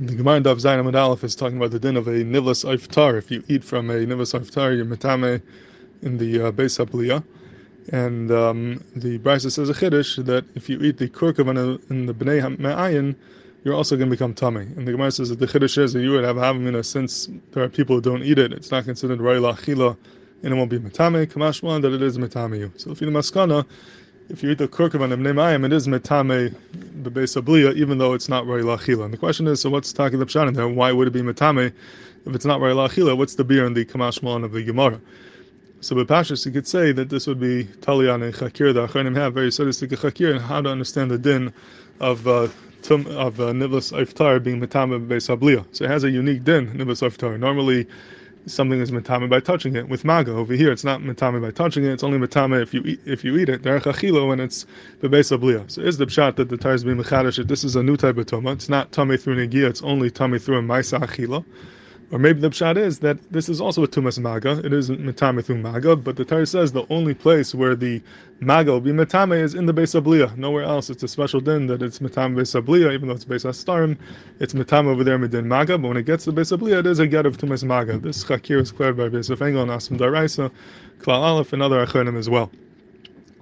The Gemara Daf Zayin Amud Aleph is talking about the din of a nivlas iftar. If you eat from a nivlas iftar, you're metame in the uh, Beis Habliya. And um, the Brisa says a chiddush that if you eat the kurkav in the Bnei Me'ayin, you're also going to become tummy. And the Gemara says that the chiddush is that you would have havamina since there are people who don't eat it. It's not considered ra'ila achila, and it won't be metame. Kamashwan that it is metame you. So if you the maskana, if you eat the kurkavan of an bnei nemayim, it is metame the abliya, even though it's not roi lachila. And the question is, so what's talking the pshat in there? Why would it be metame if it's not roi lachila? What's the beer in the kamashmalon of the gemara? So Pashas, you could say that this would be talian and chakir. The achronim have very sadistic chakir and how to understand the din of uh, tum, of uh, nivlas iftar being metame base abliya. So it has a unique din nivlas iftar. Normally something is metame by touching it. With maga over here, it's not metame by touching it. It's only metame if you eat, if you eat it. Derech achilo when it's bebeis abliya. So is the pshat that the tires being mechadish. This is a new type of tuma. It's not tame through negia. It's only tame through a maisa achila. Or maybe the pshat is that this is also a tumas maga. It isn't metame maga, but the Torah says the only place where the maga will be metame is in the base of. Nowhere else. It's a special din that it's metame base of even though it's base starim. It's metame over there medin maga. But when it gets to the base of it is a get of tumas maga. This chakir is cleared by base of engel and Asvan D'Oraisa, klal aleph, and other achonim as well.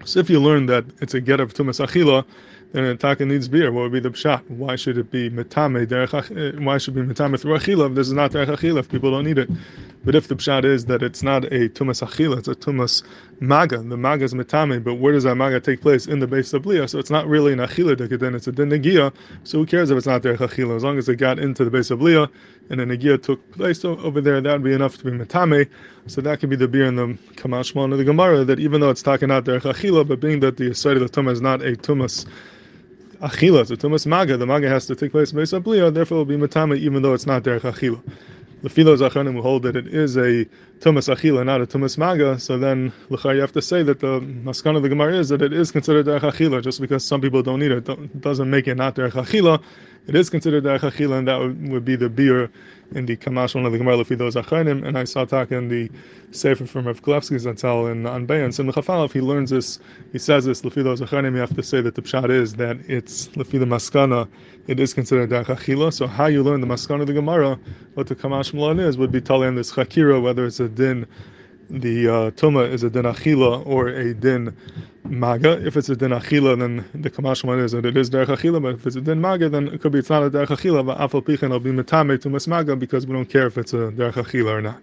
So if you learn that it's a get of tumas achila then a taka needs beer. What would be the pshat? Why should it be metame derech? Eh, why should be metame through achila if this is not derech achila? If people don't need it, but if the pshat is that it's not a tumas achila, it's a tumas maga. The maga is metame, but where does that maga take place in the base of bliya? So it's not really an achila then it's a din So who cares if it's not derech achila? As long as it got into the base of bliya and the negia took place over there, that would be enough to be metame. So that could be the beer in the kamashmon of the Gemara that even though it's talking out derech achila, but being that the side of the tumas is not a tumas achila, so tumas maga, the maga has to take place based on bliya, therefore it will be matama even though it's not derech achila. The philos achanim will hold that it is a tumas achila, not a tumas maga. So then, l'char, you have to say that the maskan of the gemara is that it is considered derech achila, just because some people don't eat it, doesn't make it not derech achila. It is considered derech achila, and that would, would be the beer in the Kamash, one of the Gemara Lefidos Achainim, and I saw talk in the Sefer from Rav Kanievsky Zatzal in Anbayan. So in the Chafalef, he learns this, he says this, Lefidos Achainim, you have to say that the Pshat is that it's Lefi the Maskana, it is considered Derech Achila. So how you learn the Maskana of the Gemara, what the Kamash Malon is, would be telling this Chakira, whether it's a din the uh, tuma is a din achila or a din maga. If it's a din achila, then the kamashman is that it is derech achila. But if it's a din maga, then it could be it's not a derech achila. But afal pichin will be metame to maga because we don't care if it's a derech achila or not.